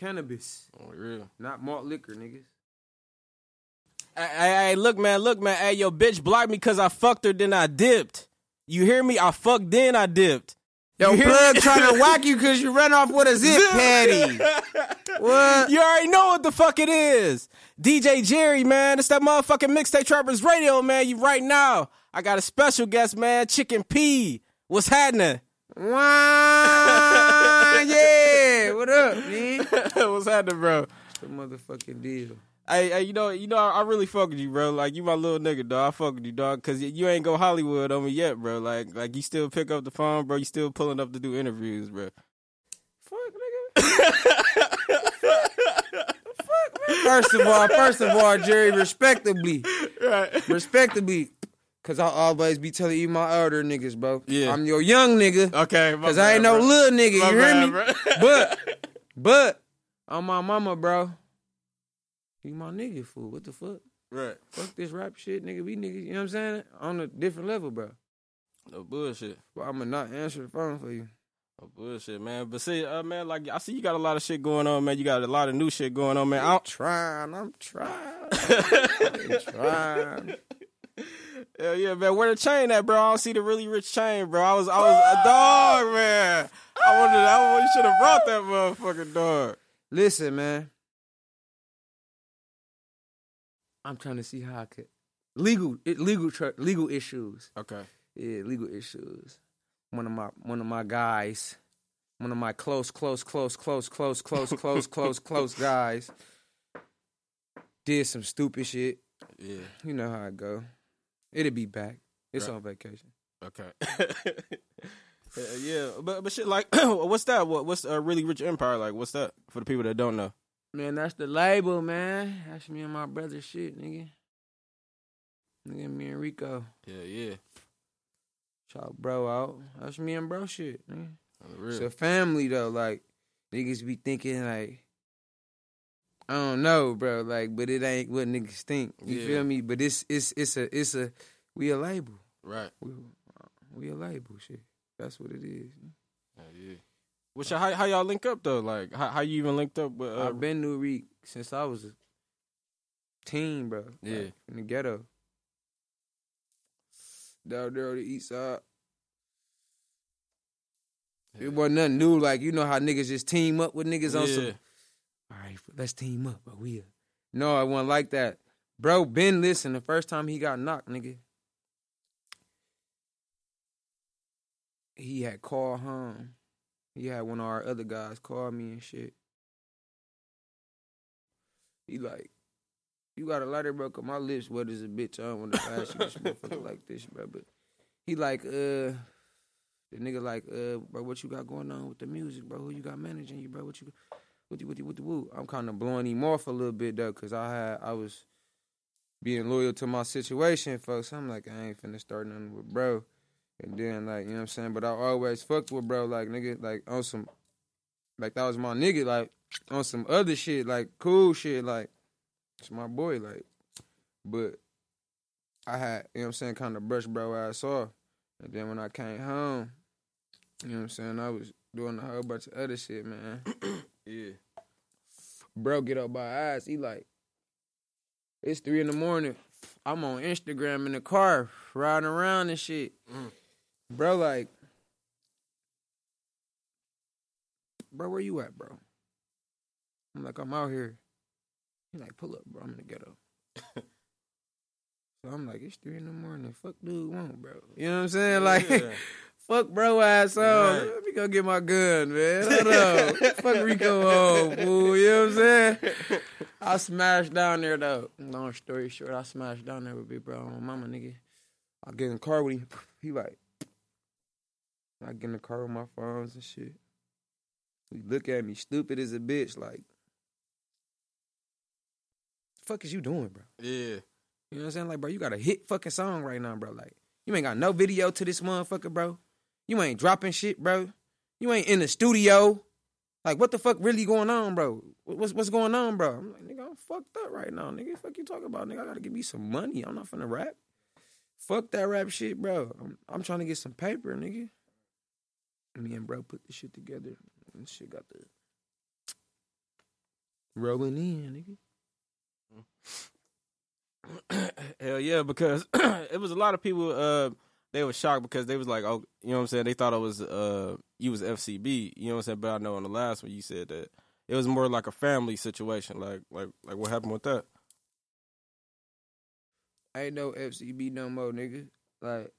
cannabis, Oh, real. not malt liquor, niggas. Hey, hey, hey, look, man, look, man. Hey, yo, bitch blocked me because I fucked her, then I dipped. You hear me? I fucked, then I dipped. Yo, You hear plug trying to whack you because you ran off with a zip patty. What? You already know what the fuck it is. DJ Jerry, man. It's that motherfucking Mixtape Trappers Radio, man. You right now. I got a special guest, man. Chicken P. What's happening? Wah, yeah, what up, man? What's happening, bro? The motherfucking deal. Hey, hey, you know, you know, I, I really fuck with you, bro. Like you my little nigga, dog. I fuck with you, dog, cause you ain't go Hollywood on me yet, bro. Like, like you still pick up the phone, bro. You still pulling up to do interviews, bro. Fuck, nigga. First of all, first of all, Jerry, respectably, Right. respectably, cause I'll always be telling you my elder niggas, bro. Yeah. I'm your young nigga, Okay. my cause I ain't bad, no bro. little nigga. You hear bad, me? But, but, I'm my mama, bro. You my nigga, fool. What the fuck? right. Fuck this rap shit, nigga. We niggas, you know what I'm saying? On a different level, bro. No bullshit. But I'ma not answer the phone for you. No bullshit, man. But see, uh, man, like I see you got a lot of shit going on, man. You got a lot of new shit going on, man. I I'm trying, I'm trying. I'm trying. Hell yeah, man. Where the chain at, bro? I don't see the really rich chain, bro. I was, I was a dog, man. I wanted, I should have brought that motherfucking dog. Listen, man. I'm trying to see how I could legal legal legal issues. Okay. Yeah, legal issues. One of my one of my guys, one of my close, close, close, close, close, close, close, close, close close guys did some stupid shit. Yeah. You know how it go. It'll be back. It's Right. on vacation. Okay. Hell yeah, but but shit, like, what's that? What what's a really rich empire like? What's that for the people that don't know? Man, that's the label, man. That's me and my brother shit, nigga. Nigga, me and Rico. Yeah, yeah. Shout bro out. That's me and bro shit, nigga. The real. It's a family though. Like niggas be thinking like I don't know, bro. Like, but it ain't what niggas think. You Yeah. feel me? But it's it's it's a it's a we a label. right. We we a label shit. That's what it is. Yeah, yeah. Which how how y'all link up though? Like how how you even linked up with? Uh, I've been New Reek since I was a teen, bro. Yeah. Like, in the ghetto. Down there on the east side. Yeah. It wasn't nothing new. Like you know how niggas just team up with niggas on some. All right, let's team up. But we, no, I wasn't like that, bro. Ben, listen. The first time he got knocked, nigga, he had called home. He had one of our other guys call me and shit. He like, you got a lighter, bro? Cause my lips wet as a bitch. I don't want to ask you this motherfucker like this, bro. But he like, uh, the nigga like, uh, bro, what you got going on with the music, bro? Who you got managing you, bro? What you, what you, what you, woo? I'm kind of blowing him off a little bit though, cause I had, I was being loyal to my situation, folks. I'm like, I ain't finna start nothing with bro. And then like, you know what I'm saying? But I always fucked with bro, like nigga, like on some, like that was my nigga, like on some other shit, like cool shit, like it's my boy, like. But I had, you know what I'm saying, kind of brush bro ass off. And then when I came home, you know what I'm saying, I was doing a whole bunch of other shit, man. Yeah. Bro, get up by ass. He like, it's three in the morning. I'm on Instagram in the car, riding around and shit. Mm. Bro, like, bro, where you at, bro? I'm like, I'm out here. He like, pull up, bro. I'm in the ghetto. so I'm like, it's three in the morning. Fuck dude want, bro. You know what I'm saying? Like, Yeah. fuck bro ass on. Right. Let me go get my gun, man. Hold on. fuck Rico on, fool. You know what I'm saying? I smashed down there though. Long story short, I smashed down there with big bro on mama nigga. I get in the car with him. He like, I get in the car with my phones and shit. He look at me stupid as a bitch, like, fuck is you doing, bro? yeah. You know what I'm saying? Like, bro, you got a hit fucking song right now, bro. Like, you ain't got no video to this motherfucker, bro. You ain't dropping shit, bro. You ain't in the studio. Like, what the fuck really going on, bro? What's what's going on, bro? I'm like, nigga, I'm fucked up right now, nigga. Fuck you talking about, nigga? I gotta give me some money. I'm not finna rap. Fuck that rap shit, bro. I'm, I'm trying to get some paper, nigga. Me and bro put this shit together. And shit got the Rolling in, nigga. Hell yeah, because it was a lot of people. Uh, they were shocked because they was like, "Oh, you know what I'm saying?" They thought it was uh, you was FCB. You know what I'm saying? But I know on the last one you said that it was more like a family situation. Like, like, like what happened with that? I ain't no FCB no more, nigga. Like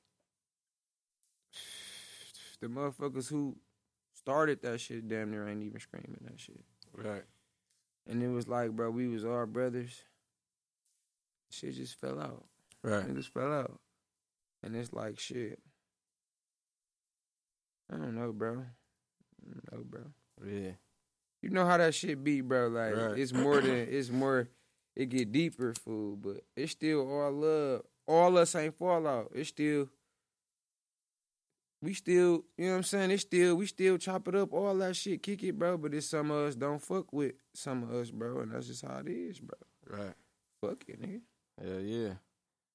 the motherfuckers who started that shit damn near ain't even screaming that shit. Right. And it was like, bro, we was all brothers. Shit just fell out. Right. Niggas fell out. And it's like shit. I don't know, bro. No, bro. Yeah. You know how that shit be, bro. Like Right. it's more than it's more it get deeper, fool, but it's still all love. All us ain't fall out. It's still we still, you know what I'm saying? It's still we still chop it up, all that shit, kick it, bro. But it's some of us don't fuck with some of us, bro, and that's just how it is, bro. Right. Fuck it, nigga. Yeah, yeah.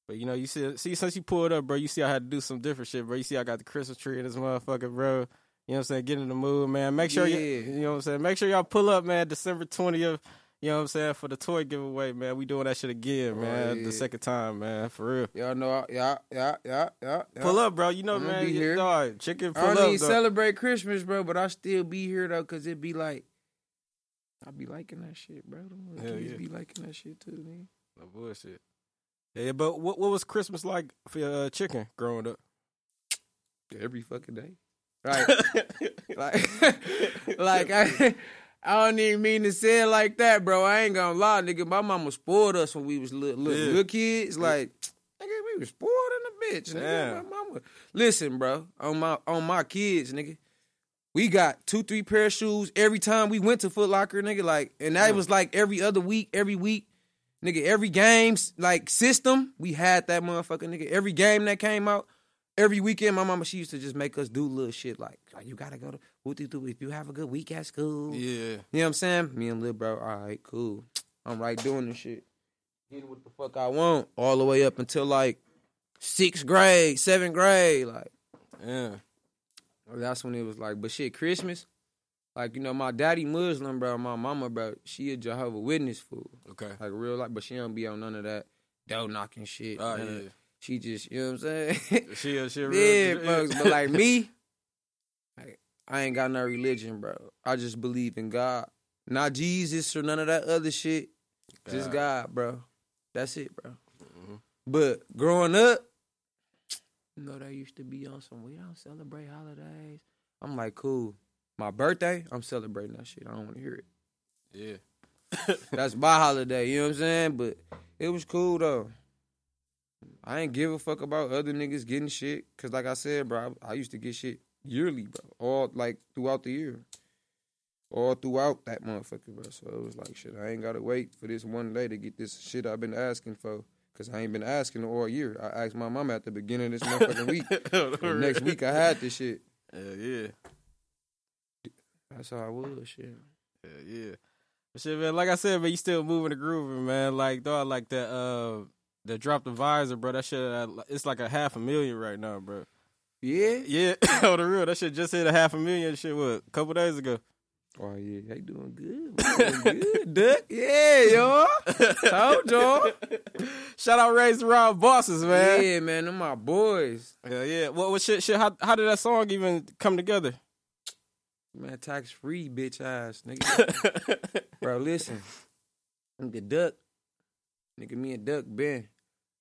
But you know, you see, see, since you pulled up, bro, you see I had to do some different shit, bro. You see I got the Christmas tree in this motherfucker, bro. You know what I'm saying? Get in the mood, man. Make sure you, Yeah. you know what I'm saying? Make sure y'all pull up, man, December 20th. You know what I'm saying? For the toy giveaway, man. We doing that shit again, Oh, man. yeah. The second time, man. For real. Y'all know, yeah, yeah, yeah, yeah. Pull up, bro. You know, I'ma man. be here. Dog, chicken, pull I don't up, even celebrate Christmas, bro, but I still be here though, cause it be like, I be liking that shit, bro. Little kids yeah. be liking that shit too, nigga. No bullshit. Yeah, but what what was Christmas like for uh, chicken growing up? Every fucking day, like, like, like I, I don't even mean to say it like that, bro. I ain't gonna lie, nigga. My mama spoiled us when we was little, little, Yeah. little kids. Like, nigga, we was spoiled in the bitch, nigga. Damn. My mama. Listen, bro, on my on my kids, nigga. We got two, three pair of shoes every time we went to Foot Locker, nigga. Like, and that Mm. was like every other week, every week, nigga. Every game's like system, we had that motherfucker, nigga. Every game that came out, every weekend, my mama she used to just make us do little shit like, like you gotta go to what you do if you have a good week at school. Yeah. You know what I'm saying? Me and Lil bro, all right, cool. I'm right doing this shit. Get what the fuck I want all the way up until like sixth grade, seventh grade, like. Yeah. That's when it was like, but shit, Christmas, like you know, my daddy Muslim, bro. My mama, bro, she a Jehovah Witness fool, Okay. like real life, but she don't be on none of that door knocking shit. Oh yeah. She just, you know what I'm saying? She a she a yeah, real folks. But like me, like, I ain't got no religion, bro. I just believe in God, not Jesus or none of that other shit. Just God, bro. That's it, bro. Mhm. But growing up, you know, they used to be on some, we don't celebrate holidays. I'm like, cool. My birthday, I'm celebrating that shit. I don't want to hear it. Yeah. That's my holiday, you know what I'm saying? But it was cool, though. I ain't give a fuck about other niggas getting shit. Because, like I said, bro, I, I used to get shit yearly, bro. All, like, throughout the year. All throughout that motherfucker, bro. So it was like, shit, I ain't got to wait for this one day to get this shit I've been asking for. Because I ain't been asking all year. I asked my mama at the beginning of this motherfucking week. Next week I had this shit. Yeah, yeah. That's how I was, shit. Yeah, yeah. But shit, man, like I said, man, you still moving the grooving, man. Like, dog, like that, uh, that drop the visor, bro. That shit, uh, it's like a half a million right now, bro. Yeah? Yeah, on the real, that shit just hit a half a million. Shit, what? A couple days ago. Oh yeah, they doing good. Doing good, Duck. Yeah, y'all. Told y'all. Shout out Raise Around Bosses, man. Yeah, man, them my boys. Yeah, yeah. What, what shit, shit? How, how did that song even come together? Man, tax free, bitch ass, nigga. Bro, listen. Nigga Duck. Nigga, me and Duck been,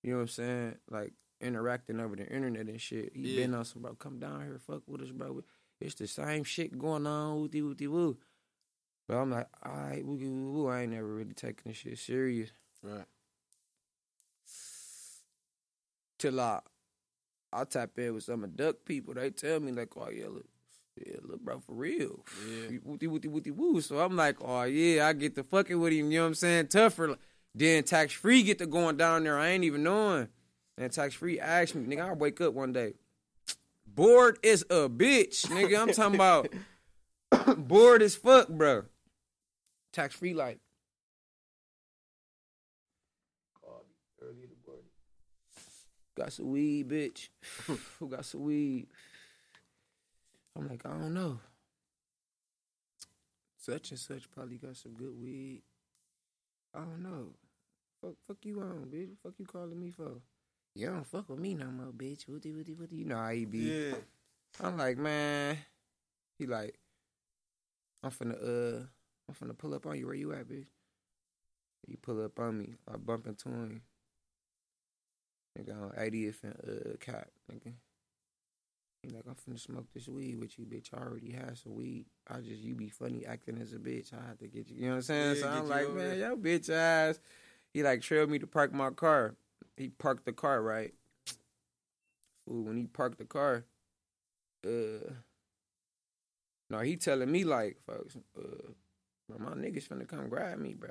you know what I'm saying? Like interacting over the internet and shit. He Yeah. been on some bro, come down here, fuck with us, bro. It's the same shit going on, woody woody woo. But I'm like, all right, woogie woo woo. I ain't never really taking this shit serious. right. till I I tap in with some of duck people. They tell me like, oh yeah, look, yeah, look, bro, for real. Yeah. Wooty wooty wooty woo. So I'm like, oh yeah, I get to fucking with him. You know what I'm saying? Tougher. Then tax free get to going down there. I ain't even knowing. And tax free asked me, nigga, I wake up one day. Bored is a bitch, nigga. I'm talking about bored as fuck, bro. Tax free like. Early to board. Got some weed, bitch. Who got some weed? I'm like, I don't know. Such and such probably got some good weed. I don't know. Fuck, fuck you on, bitch. Fuck you calling me for? You don't fuck with me no more, bitch. Woody, woody, woody. You know how he be. Yeah. I'm like, man. He like, I'm finna uh, I'm finna pull up on you. Where you at, bitch? He pull up on me. I bump into him. Nigga on 80th and uh, Cap, nigga. Like, I'm finna smoke this weed with you, bitch. I already had some weed. I just, you be funny acting as a bitch. I had to get you. You know what I'm saying? Yeah, so I'm like, man, yo, bitch ass. He like trailed me to park my car. He parked the car, right? Fool, when he parked the car, uh, no, he telling me like, folks, uh, bro, my niggas finna come grab me, bro.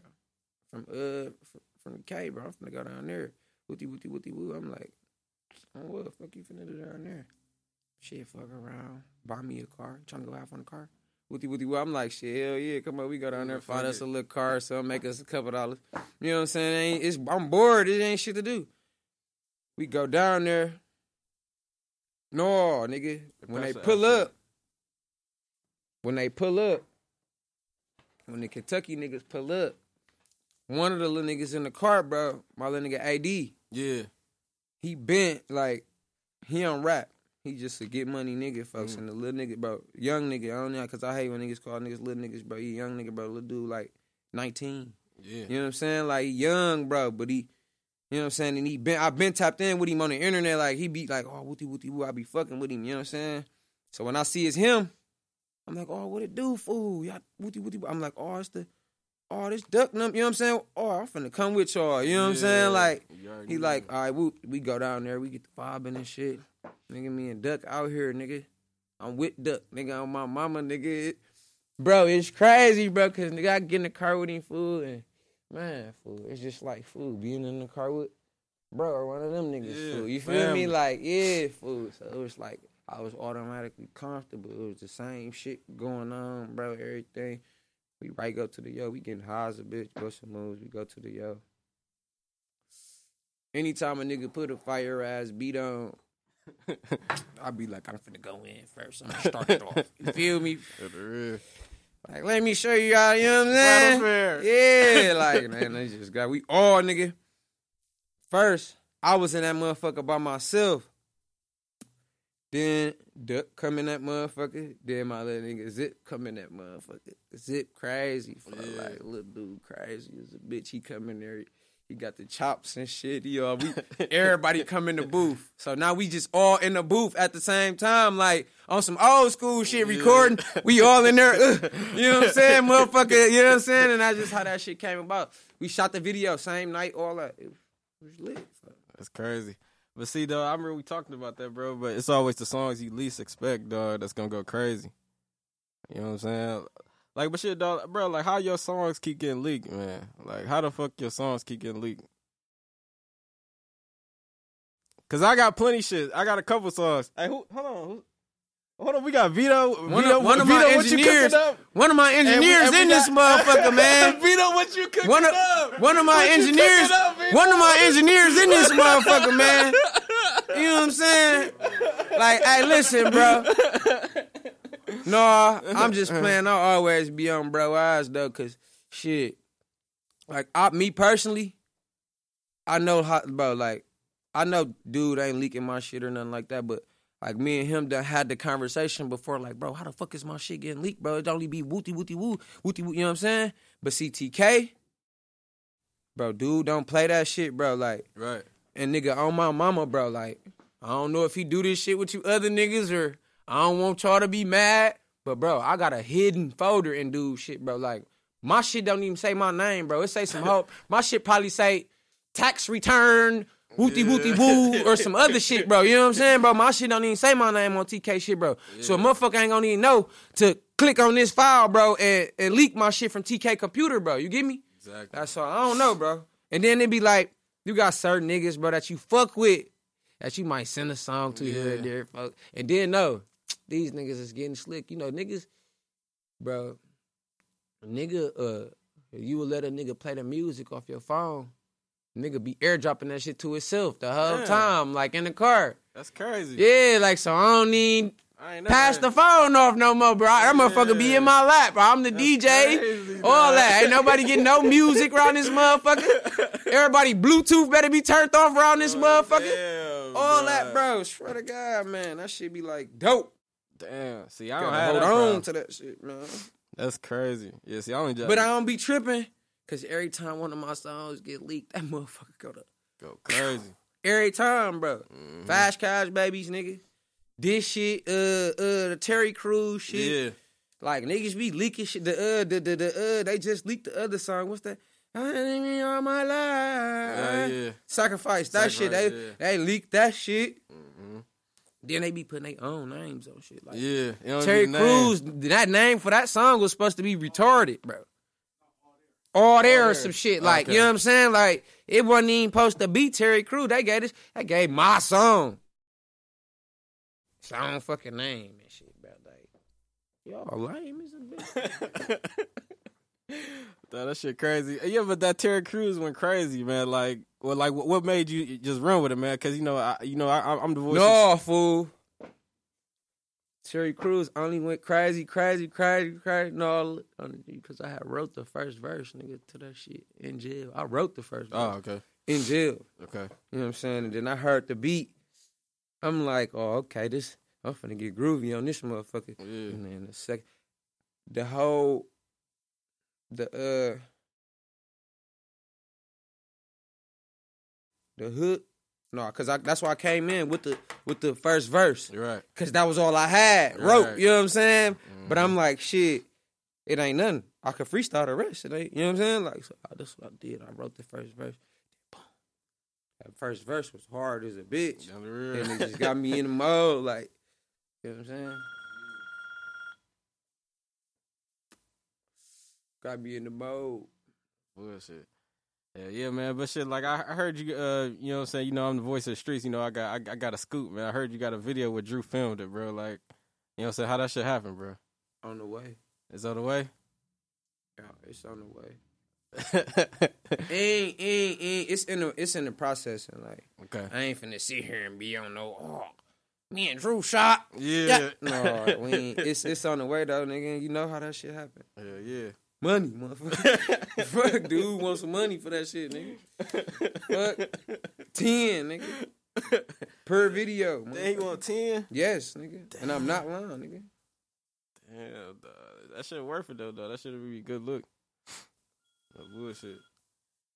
From uh, from, from the K, bro. I'm finna go down there. Wooty wooty wooty woo. I'm like, oh, what the fuck you finna do down there? Shit, fuck around, buy me a car. Trying to go half on a car. Wooty wooty woo. I'm like, shit, hell yeah, come on, we go down there, find us a little car, or something, make us a couple dollars. You know what I'm saying? Ain't, it's I'm bored. It ain't shit to do. We go down there. No, nigga. When they pull up, when they pull up, when the Kentucky niggas pull up, one of the little niggas in the car, bro, my little nigga AD, Yeah. he bent like he don't rap. He just a get money nigga, folks. Mm. And the little nigga, bro, young nigga, I don't know, cause I hate when niggas call niggas little niggas, bro. He young nigga, bro, little dude like 19. Yeah. You know what I'm saying? Like young, bro, but he, you know what I'm saying? And he been, I been tapped in with him on the internet. Like he be like, oh, wooty wooty woo, I be fucking with him. You know what I'm saying? So when I see it's him, I'm like, oh, what it do, fool? Y'all wooty wooty. I'm like, oh, it's the, oh, this duck num. You know what I'm saying? Oh, I'm finna come with y'all. You know what I'm Yeah. saying? Like he like, all right, we, we go down there, we get the bobbing and shit. Nigga, me and Duck out here, nigga. I'm with Duck, nigga, on my mama, nigga. Bro, it's crazy, bro, cause nigga, I get in the car with him, fool, and man, fool, it's just like, food, being in the car with, bro, or one of them niggas, Yeah, fool. You feel family. me? Like, yeah, fool. So it was like, I was automatically comfortable. It was the same shit going on, bro, everything. We right go to the yo, we getting high as a bitch, go some moves, we go to the yo. Anytime a nigga put a fire ass beat on, I be like, I'm finna go in first. I'm gonna start it off. You feel me? For the real. Like, let me show you how, you know what I'm saying? fair. Yeah, like, man, they just got, we all, nigga. First, I was in that motherfucker by myself. Then Duck come in that motherfucker. Then my little nigga Zip come in that motherfucker. Zip crazy, for Yeah. like little dude crazy as a bitch. He come in there. He got the chops and shit. He all we everybody come in the booth. So now we just all in the booth at the same time, like on some old school shit recording. We all in there. uh, you know what I'm saying, motherfucker? You know what I'm saying? And that's just how that shit came about. We shot the video same night, all that. It was lit. fuck. That's crazy. But see, though, I remember we talking about that, bro. But it's always the songs you least expect, dog. That's gonna go crazy. You know what I'm saying? Like, but shit, dog, bro. Like, how your songs keep getting leaked, man? Like, how the fuck your songs keep getting leaked? Cause I got plenty shit. I got a couple songs. Hey, who? Hold on. Who, hold on. We got Vito. One Vito, of, one of Vito, my what you engineers, one of my And we- engineers and we in this motherfucker, man. Vito, what you cooking One of up? one of my What engineers, up, one of my engineers in this motherfucker, man. You know what I'm saying? Like, hey, listen, bro. No, I'm just uh-huh. playing. I'll always be on bro eyes though, cause shit. Like, I, me personally, I know how, bro. Like, I know dude ain't leaking my shit or nothing like that, but like me and him done had the conversation before. Like, bro, how the fuck is my shit getting leaked, bro? It only be wooty wooty woo wooty woo. You know what I'm saying? But CTK, bro, dude, don't play that shit, bro. Like, Right. and nigga on my mama, bro. Like, I don't know if he do this shit with you other niggas or I don't want y'all to be mad. But bro, I got a hidden folder in dude shit, bro. Like, my shit don't even say my name, bro. It say some hope. My shit probably say tax return, wooty wooty woo, or some other shit, bro. You know what I'm saying, bro? My shit don't even say my name on TK shit, bro. So a motherfucker ain't gonna even know to click on this file, bro, and, and leak my shit from TK computer, bro. You get me? Exactly. That's all. I don't know, bro. And then it be like, you got certain niggas, bro, that you fuck with, that you might send a song to here and Yeah. there, fuck. And then no, these niggas is getting slick. You know, niggas, bro, nigga, uh, you would let a nigga play the music off your phone, nigga be airdropping that shit to itself the whole Damn. time, like in the car. That's crazy. Yeah, like so I don't need I pass the phone off no more, bro. That motherfucker be in my lap, bro. I'm the DJ. crazy, all that. Ain't nobody getting no music around this motherfucker. Everybody Bluetooth better be turned off around this oh, motherfucker. Damn, All bruh. that, bro. Swear to God, man. That shit be like dope. Damn. See, I don't have hold that on problem. to that shit, man. That's crazy. Yeah, see, I only just But I don't be tripping. Cause every time one of my songs get leaked, that motherfucker go to go crazy. every time, bro. Mhm. Fast cash babies, nigga. This shit, uh, uh, the Terry Crews shit. Yeah. Like niggas be leaking shit. The uh, the the, the uh, they just leaked the other song. What's that? I need me all my life. Yeah, yeah. Sacrifice that shit. They Sacrifice, they leaked that shit. hmm Then they be putting their own names on shit. Like Yeah. Terry name. Crews, that name for that song was supposed to be retarded, bro. All there or some shit. Like, you know what I'm saying? Like, it wasn't even supposed to be Terry Crews. They gave this, they gave my song. Song fucking name and shit, bro. Like, y'all lame as a bitch. That shit crazy. Yeah, but that Terry Crews went crazy, man. Like, well, like, what made you just run with it, man? Because you know, I, you know, I, I'm the voice. No, fool. Terry Crews only went crazy, crazy, crazy, crazy. No, because I had wrote the first verse, nigga, to that shit in jail. I wrote the first verse Oh, okay, in jail. okay. You know what I'm saying? And then I heard the beat. I'm like, oh, okay, this I'm finna get groovy on this motherfucker. Yeah, And then the second, the whole, the uh, the hook. No, cause I, that's why I came in with the with the first verse, you're right. cause that was all I had wrote. Right. You know what I'm saying? But Mhm. I'm like, shit, it ain't nothing. I could freestyle the rest. It ain't, you know what I'm saying? Like, so I, that's what I did. I wrote the first verse. Boom. That first verse was hard as a bitch. And it just got me in the mode, like, you know what I'm saying? Got me in the mode. Bullshit. Yeah, yeah, man. But shit, like I, I heard you. Uh, you know, what I'm saying, you know, I'm the voice of the streets. You know, I got, I, I got a scoop, man. I heard you got a video where Drew filmed it, bro. Like, you know, what I'm saying, how that shit happen, bro? On the way. It's on the way. Yeah, it's on the way. Ain't, ain't, ain't. It's in the, it's in the processing. Like, okay. I ain't finna sit here and be on no. Oh, me and Drew shot. Yeah. No, we ain't. It's, it's on the way though, nigga. You know how that shit happen. Yeah, yeah. Money, motherfucker. Fuck, dude, want some money for that shit, nigga. Fuck, ten, nigga, per video. Then he want ten. Yes, nigga, and I'm not lying, nigga. Damn, dog. that shit worth it though, dog. That should be a good look. No bullshit.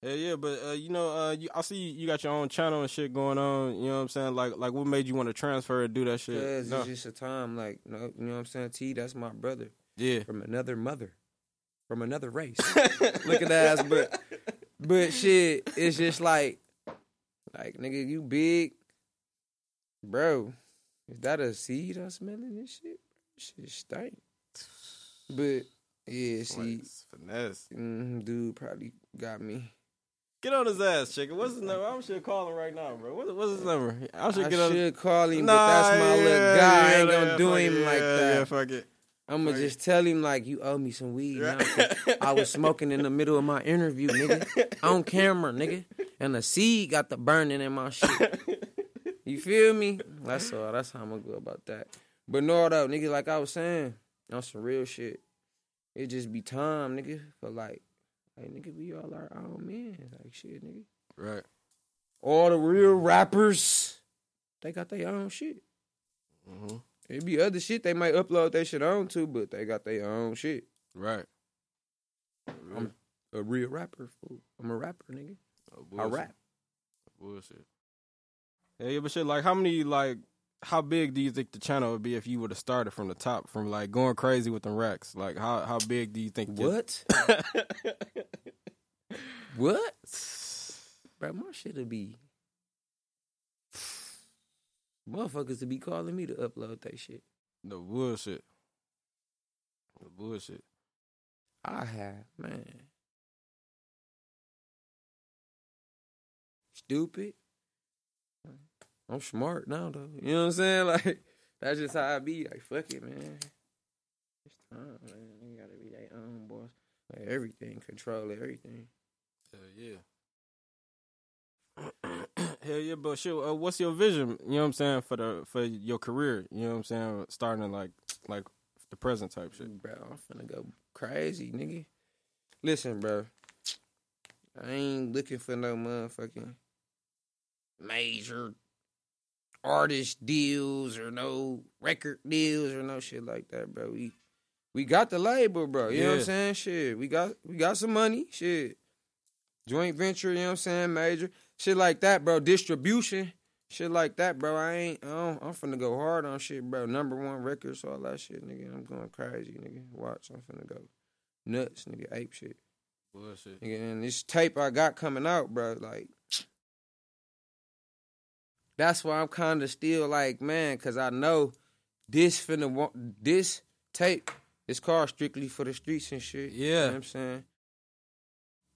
Yeah, yeah, but uh, you know, uh, you, I see you, you got your own channel and shit going on. You know what I'm saying? Like, like what made you want to transfer and do that shit? Cause No. it's just a time, like, no, you know what I'm saying? T, that's my brother Yeah. from another mother, from another race. Look at that ass, but, but shit, it's just like, like, nigga, you big, bro. Is that a seed I'm smelling this shit? Shit stink. But yeah, it's finesse. mm, dude probably got me. Get on his ass, chicken. What's his number? I should call him right now, bro. What, what's his number? I should I get on. should call him, Nah, but that's my yeah, little guy. I ain't gonna yeah, do him like yeah, that. Yeah, fuck it. I'm gonna just tell him like you owe me some weed. now, Right. I was smoking in the middle of my interview, nigga, on camera, nigga, and the seed got the burning in my shit. You feel me? That's all. That's how I'm gonna go about that. But no, though, nigga, like I was saying, on some real shit, it just be time, nigga, for like, like nigga, we all our own men, like shit, nigga. Right. All the real rappers, they got their own shit. hmm It be other shit they might upload their shit on to, but they got their own shit. Right. I'm a real rapper, fool. I'm a rapper, nigga. Oh, I bullshit. rap. Bullshit. Yeah, yeah, but shit, like, how many, like, how big do you think the channel would be if you would have started from the top, from like going crazy with the racks? Like, how how big do you think? What? what? Bro, my shit'll be. Motherfuckers to be calling me to upload that shit. No bullshit. No bullshit. I have, man. Stupid. I'm smart now, though. You know what I'm saying? Like, that's just how I be. Like, fuck it, man. It's time, man. You gotta be their own boss. Like, everything, control everything. Hell yeah. Hell yeah, but shit, uh, what's your vision? You know what I'm saying for the for your career? You know what I'm saying, starting like like the present type shit. Bro, I'm finna go crazy, nigga. Listen, bro. I ain't looking for no motherfucking major artist deals or no record deals or no shit like that, bro. We we got the label, bro. You know what I'm saying? Shit. We got we got some money. Shit. Joint venture, you know what I'm saying? Major. Shit like that, bro. Distribution. Shit like that, bro. I ain't I don't, I'm finna go hard on shit, bro. Number one records, all that shit, nigga. I'm going crazy, nigga. Watch, I'm finna go nuts, nigga. Ape shit. Bullshit. Nigga, and this tape I got coming out, bro, like that's why I'm kind of still like, man, cause I know this finna want this tape is called strictly for the streets and shit. You know Yeah. what I'm saying?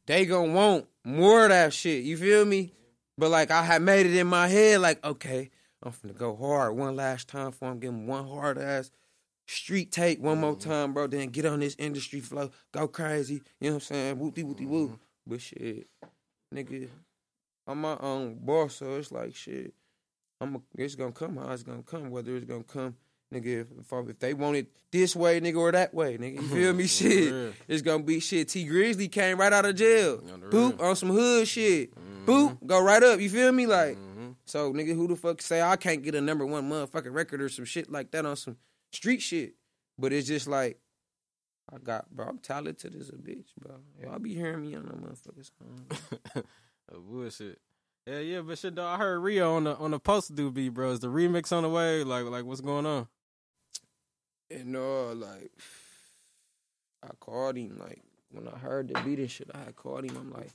They gonna want more of that shit. You feel me? But like I had made it in my head, like, okay, I'm finna go hard one last time for him, give him one hard ass street tape one more mm-hmm. time, bro. Then get on this industry flow, go crazy. You know what I'm saying? Whoopty whoopty whoop. Mm-hmm. But shit, nigga, I'm my own boss, so it's like shit. I'm a, it's gonna come how it's gonna come, whether it's gonna come, nigga. If, if, I- if they want it this way, nigga, or that way, nigga. You feel me? Shit, real. it's gonna be shit. Tee Grizzley came right out of jail. On Boop real. on some hood shit. Boop, go right up. You feel me? Like. Mhm. So nigga, who the fuck say I can't get a number one motherfucking record or some shit like that on some street shit? But it's just like I got, bro. I'm talented as a bitch, bro. Y'all be hearing me on the motherfuckers. Uh, bullshit. Yeah, yeah, but shit, though. I heard Rio on the on the post do beat, bro. Is the remix on the way? Like, like what's going on? And uh, like I called him like when I heard the beat and shit. I had called him. I'm like,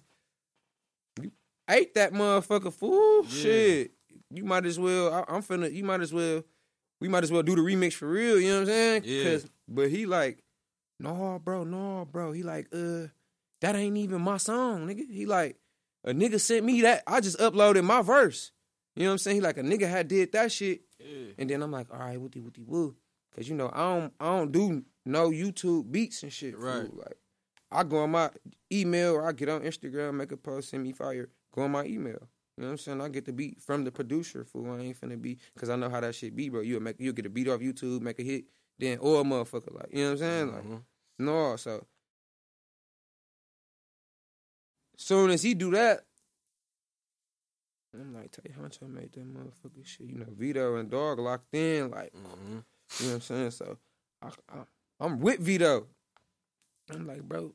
you ate that motherfucker fool. Yeah. Shit, you might as well. I, I'm finna. You might as well. We might as well do the remix for real. You know what I'm saying? Yeah. 'Cause- But he like, no, bro, no, bro. He like, uh, that ain't even my song, nigga. He like, a nigga sent me that. I just uploaded my verse. You know what I'm saying? He like, a nigga had did that shit. Yeah. And then I'm like, all right, wooty wooty woo. Cause you know, I don't I don't do no YouTube beats and shit. fool. Right. Like I go on my email or I get on Instagram, make a post, send me fire, go on my email. You know what I'm saying? I get the beat from the producer, fool. I ain't finna be cause I know how that shit be, bro. You'll make you'll get a beat off YouTube, make a hit, then or a motherfucker like you know what I'm saying? Like Mhm. no, so soon as he do that, I'm like, tell you how much I made that motherfucker shit. You know, Vito and Dog locked in, like Mhm. You know what I'm saying? So I, I, I'm with Vito. I'm like, bro,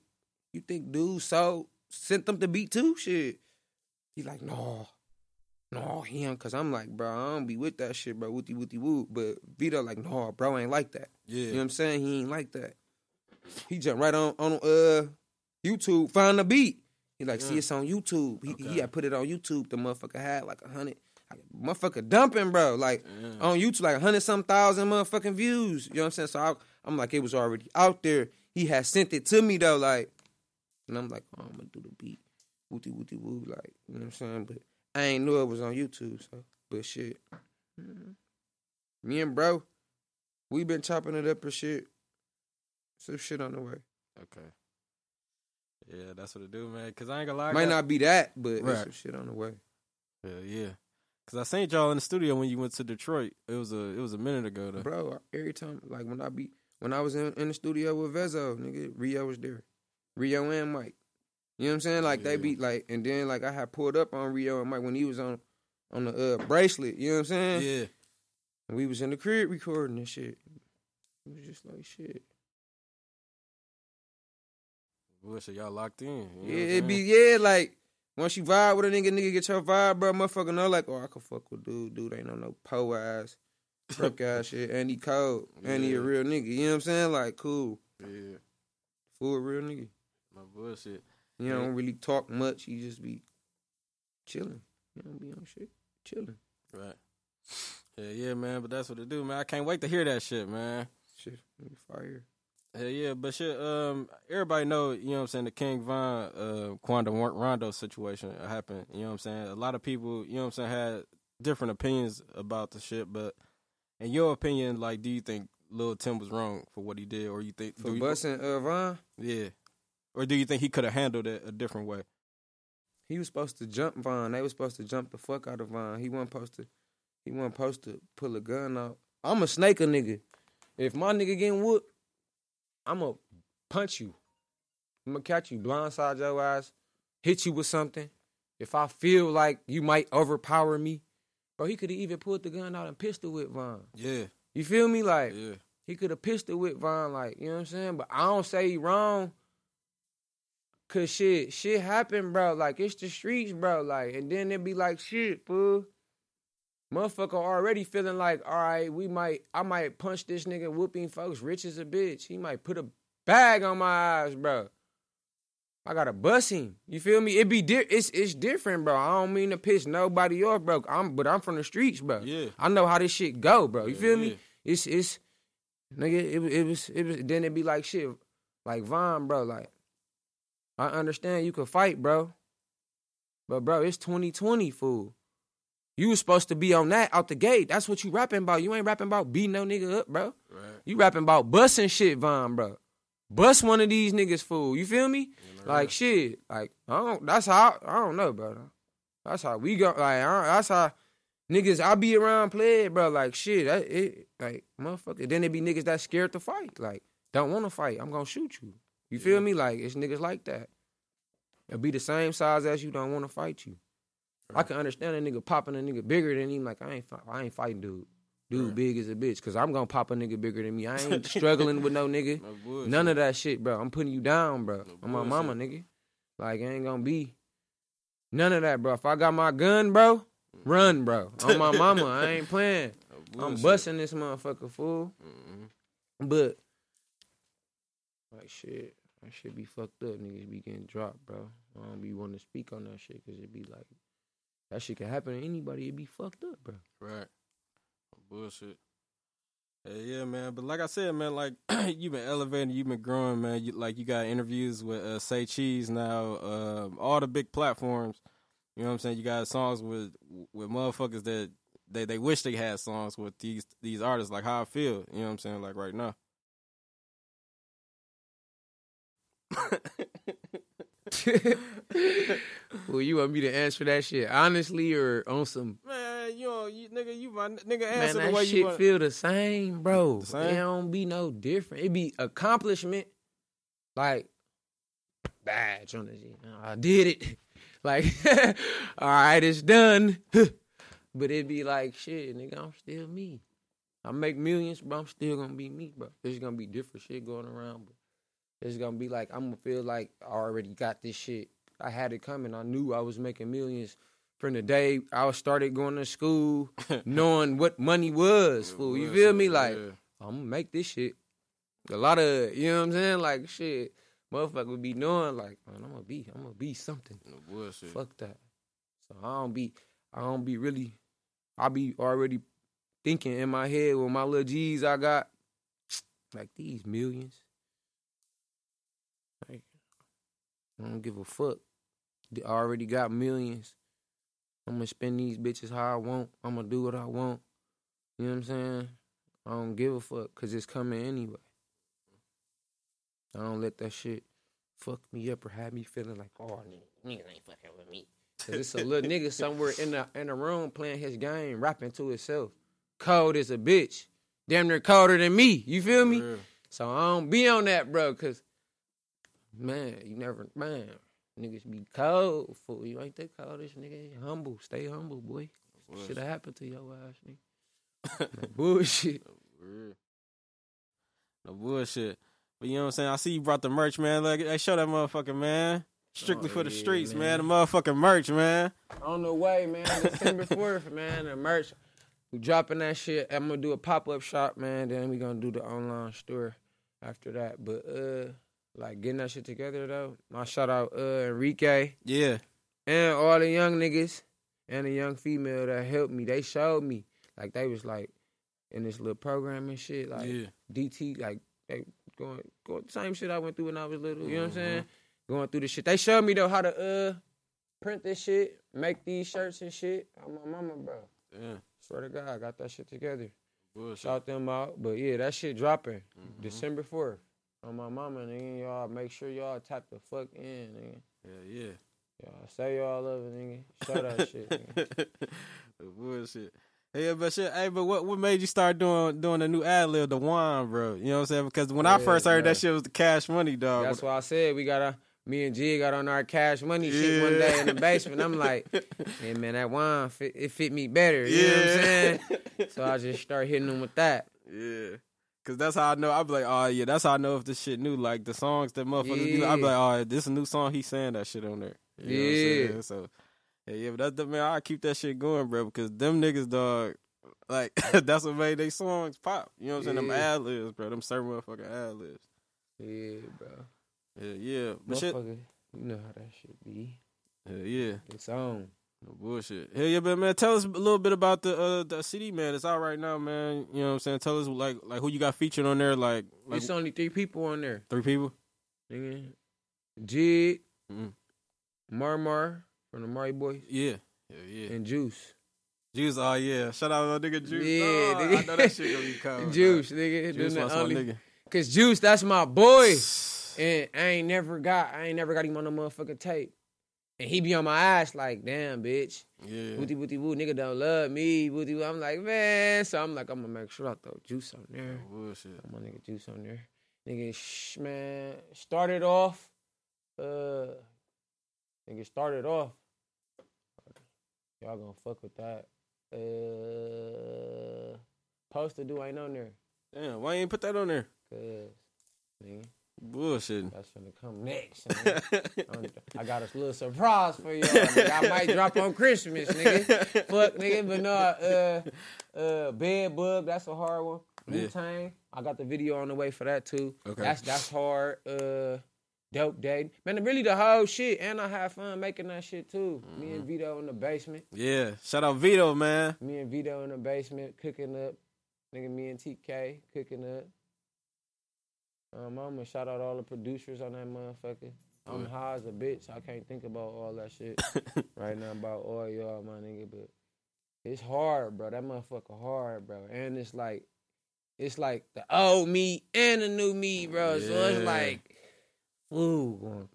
you think dude so sent them the beat too? Shit. He like, no, no, him. Cause I'm like, bro, I don't be with that shit, bro. Wooty wooty woo. But Vito like, no, bro, ain't like that. Yeah. You know what I'm saying? He ain't like that. He jumped right on on uh YouTube, find the beat. He like, see, Yeah. it's on YouTube. He Okay. he had put it on YouTube. The motherfucker had like a hundred, motherfucker dumping, bro. Like Yeah. on YouTube, like a hundred some thousand motherfucking views. You know what I'm saying? So I, I'm like, it was already out there. He had sent it to me though, like, and I'm like, oh, I'm gonna do the beat, wooty wooty woo, like, you know what I'm saying? But I ain't know it was on YouTube, so but shit. Mhm. Me and bro, we been chopping it up and shit. Some shit on the way. Okay. Yeah, that's what it do, man. Cause I ain't gonna lie. Might not be that, but Right. some shit on the way. Yeah, yeah. Cause I seen y'all in the studio when you went to Detroit. It was a it was a minute ago though. Bro, every time, like when I be when I was in, in the studio with Vezo, nigga, Rio was there. Rio and Mike. You know what I'm saying? Like they Yeah. be like, and then like I had pulled up on Rio and Mike when he was on on the uh, bracelet. You know what I'm saying? Yeah. And we was in the crib recording and shit. It was just like shit. Bullshit, y'all locked in. you know Yeah, it be yeah, like once you vibe with a nigga, nigga get your vibe, bro. Motherfucker know like, oh, I can fuck with dude. Dude ain't no no po ass, broke ass shit, and he cold, and he a real nigga. You know what I'm saying? Like, cool, Yeah. full real nigga. No bullshit. You Yeah. don't really talk much. You just be chilling. You don't be on shit, chilling. Right. Yeah, yeah, man. But that's what it do, man. I can't wait to hear that shit, man. Shit, fire. Hell yeah, but shit, um, everybody know, you know what I'm saying, the King Von, uh, Quando Rondo situation happened, you know what I'm saying? A lot of people, you know what I'm saying, had different opinions about the shit, but in your opinion, like, do you think Lil Tim was wrong for what he did, or you think, For do you, busting uh, Von, yeah, or do you think he could have handled it a different way? He was supposed to jump Von. They was supposed to jump the fuck out of Von. He wasn't supposed to. He wasn't supposed to pull a gun out. I'm a snake a nigga. If my nigga getting whooped, I'ma punch you. I'ma catch you blindside your eyes, hit you with something. If I feel like you might overpower me, bro, he could have even pulled the gun out and pistol with Von. Yeah, You feel me? Like yeah, he could have pistol with Von, like, you know what I'm saying? But I don't say he wrong. Cause shit, shit happen, bro. Like it's the streets, bro. Like, and then it be like shit, fool. Motherfucker already feeling like, all right, we might, I might punch this nigga whooping folks rich as a bitch. He might put a bag on my eyes, bro. I gotta bust him. You feel me? It be di- it's it's different, bro. I don't mean to piss nobody off, bro. I'm but I'm from the streets, bro. yeah. I know how this shit go, bro. You Yeah, feel yeah. me? It's it's nigga. It, was- it was it was. Then it be like shit, like Von, bro. Like I understand you can fight, bro, but bro, it's 2020, fool. You was supposed to be on that out the gate. That's what you rapping about. You ain't rapping about beating no nigga up, bro. Right. You rapping about busting shit, Von, bro. Bust one of these niggas, fool. You feel me? Like shit. Like I don't. That's how I, I don't know, bro. That's how we go. Like I don't, that's how niggas I be around play bro. Like shit. That, it like motherfucker. Then it be niggas that scared to fight. Like don't want to fight. I'm gonna shoot you. You feel Yeah. me? Like it's niggas like that. It be the same size as you. Don't want to fight you. I can understand a nigga popping a nigga bigger than him. Like I ain't. I ain't fighting dude. Dude Right. big as a bitch. Cause I'm gonna pop a nigga bigger than me. I ain't struggling with no nigga. No. None of that shit, bro. I'm putting you down, bro. No I'm my mama, nigga. Like, it ain't gonna be none of that, bro. If I got my gun, bro, run, bro. On my mama, I ain't playing. No I'm busting this motherfucker, fool. Mhm. But, like, shit, that shit be fucked up. Niggas be getting dropped, bro. I don't be wanting to speak on that shit because it be like, that shit can happen to anybody. It'd be fucked up, bro. Right. Bullshit. Yeah, yeah, man. But like I said, man, like you've been elevating, you've been growing, man. You, like you got interviews with uh, Say Cheese now, um, all the big platforms. You know what I'm saying? You got songs with with motherfuckers that they they wish they had songs with these these artists. Like how I feel. You know what I'm saying? Like right now. well, you want me to answer that shit honestly or on some man, you know, you nigga, you my nigga Man, answer the that way shit you want. feel the same, bro. The same? It don't be no different. It be accomplishment, like badge on the shit. I did it. Like, all right, it's done. but it be like shit, nigga. I'm still me. I make millions, but I'm still gonna be me, bro. There's gonna be different shit going around, but it's gonna be like I'm gonna feel like I already got this shit. I had it coming. I knew I was making millions from the day I started going to school, knowing what money was. Fool, you feel me? Like Yeah. I'm gonna make this shit. A lot of you know what I'm saying? Like shit, motherfucker would be knowing like, man, I'm gonna be, I'm gonna be something. Fuck that. So I don't be, I don't be really, I be already thinking in my head with my little G's I got, like these millions. Like, I don't give a fuck. I already got millions. I'm gonna spend these bitches how I want. I'm gonna do what I want. You know what I'm saying? I don't give a fuck because it's coming anyway. I don't let that shit fuck me up or have me feeling like, oh, niggas ain't fucking with me. Cause it's a little nigga somewhere in the in the room playing his game, rapping to himself. Cold as a bitch. Damn near colder than me. You feel me? Yeah. So I don't be on that, bro, cause man, you never man, niggas be cold. Fool. You ain't that this nigga. Humble. Stay humble, boy. Should have happened to your ass, nigga. No bullshit. Real. No bullshit. But you know what I'm saying? I see you brought the merch, man. Like, hey, show that motherfucker, man. Strictly Oh, for the yeah, streets, man. man. The motherfucking merch, man. On the way, man. December 4th, man. The merch. We dropping that shit. I'm gonna do a pop up shop, man. Then we gonna do the online store after that. But uh like getting that shit together though. My shout out uh Enrique Yeah. and all the young niggas and the young female that helped me. They showed me. Like they was like in this little program and shit. Like yeah. DT, like they going going same shit I went through when I was little. You know what I'm Mhm. saying? Going through the shit. They showed me though how to uh print this shit, make these shirts and shit. I'm my mama, bro. Yeah. Swear to God, I got that shit together. Bullshit. Shout them out. But yeah, that shit dropping Mhm. December 4th. On my mama, nigga. Y'all make sure y'all tap the fuck in, nigga. Yeah, yeah. Y'all say y'all love it, nigga. Show that shit. Nigga. Bullshit. Yeah, but shit. Hey, but what what made you start doing doing the new ad lib, the wine, bro? You know what I'm saying? Because when I first heard bro. that shit was the Cash Money dog. That's why I said we got a. Me and G got on our cash money shit one day in the basement. I'm like, hey man, that wine fit, it fit me better. You know what I'm Yeah. saying? So I just start hitting them with that. Yeah. Cause that's how I know. I'd be like, oh yeah, that's how I know if this shit new. Like the songs that motherfuckers be. I be like, oh, this a new song. He saying that shit on there. You know what I'm Yeah. saying? So yeah, yeah. But that's the man. I keep that shit going, bro. Because them niggas, dog. Like that's what made they songs pop. You know what I'm saying? Them Yeah. ad libs, bro. Them certain motherfucking ad libs. Yeah, bro. Yeah, yeah. But shit. Motherfucker, you know how that shit be. Yeah, yeah. It's on. No bullshit. Hell yeah, but man, tell us a little bit about the uh, the CD, man. It's out right now, man. You know what I'm saying? Tell us like like who you got featured on there, like like it's only three people on there. three people. Nigga. Jig, Mhm. Marmar from the Mari Boys, Yeah, yeah, yeah. and Juice. Juice, oh yeah. Shout out to my nigga Juice. Yeah, oh, nigga. I know that shit gonna be cold. Juice, dog. nigga. Juice was the my only, nigga. Cause Juice, that's my boy. And I ain't never got, I ain't never got him on no motherfucking tape. And he be on my ass like, damn, bitch. Yeah. Wooty wooty woo, nigga don't love me. Wooty woo. I'm like, man. So I'm like, I'm gonna make sure I throw juice on there. Bullshit. Throw my nigga juice on there. Nigga, shh, man. Started off, uh, nigga started off. Y'all gonna fuck with that. Uh, poster do ain't on there. Damn, why you ain't put that on there? Cause, nigga, Bullshit. that's gonna come next. I'm- got a little surprise for y'all. Nigga. I might drop on Christmas, nigga. Fuck, nigga. But no, uh, uh, Bed Bug, that's a hard one. Yeah. Wu Tang, I got the video on the way for that too. Okay. That's that's hard. Uh, dope dating, man. Really the whole shit, and I had fun making that shit too. Me Mm-hmm. and Vito in the basement. Yeah. Shout out Vito, man. Me and Vito in the basement cooking up. Nigga, me and TK cooking up. Um, I'm gonna shout out all the producers on that motherfucker. I'm high as a bitch. I can't think about all that shit right now about all y'all, my nigga. But it's hard, bro. That motherfucker hard, bro. And it's like, it's like the old me and the new me, bro. So it's like, ooh, going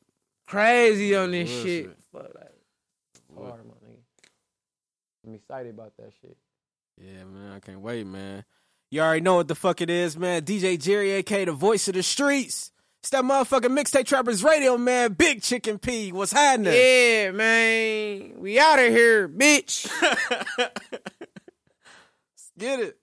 crazy on this shit. Fuck, like, hard, my nigga. I'm excited about that shit. Yeah, man. I can't wait, man. You already know what the fuck it is, man. DJ Jerry, aka the voice of the streets. It's that motherfucking mixtape trappers radio, man. Big Chicken P. What's happening? Yeah, man. We out of here, bitch. Get it.